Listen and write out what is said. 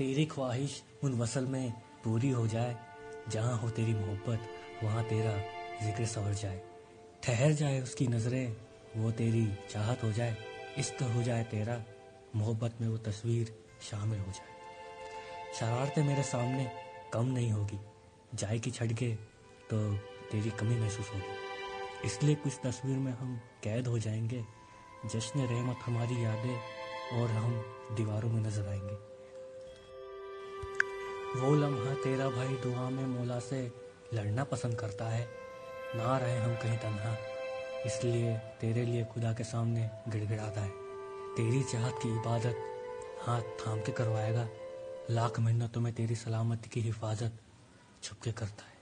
तेरी ख्वाहिश उन वसल में पूरी हो जाए, जहाँ हो तेरी मोहब्बत, वहाँ तेरा ज़िक्र सवर जाए। ठहर जाए उसकी नज़रें, वो तेरी चाहत हो जाए, इश्क हो जाए तेरा, मोहब्बत में वो तस्वीर शामिल हो जाए। शरारतें मेरे सामने कम नहीं होगी छड़ के तो तेरी कमी महसूस होगी। इसलिए कुछ तस्वीर में हम कैद हो जाएँगे जश्न रहमत हमारी यादें और हम दीवारों में नज़र आएँगे। वो लम्हा तेरा भाई दुआ में मोला से लड़ना पसंद करता है। ना रहे हम कहीं तनहा, इसलिए तेरे लिए खुदा के सामने गिड़गिड़ाता है। तेरी चाहत की इबादत हाथ थाम के करवाएगा। लाख मिन्नतों में तेरी सलामती की हिफाजत छुप के करता है।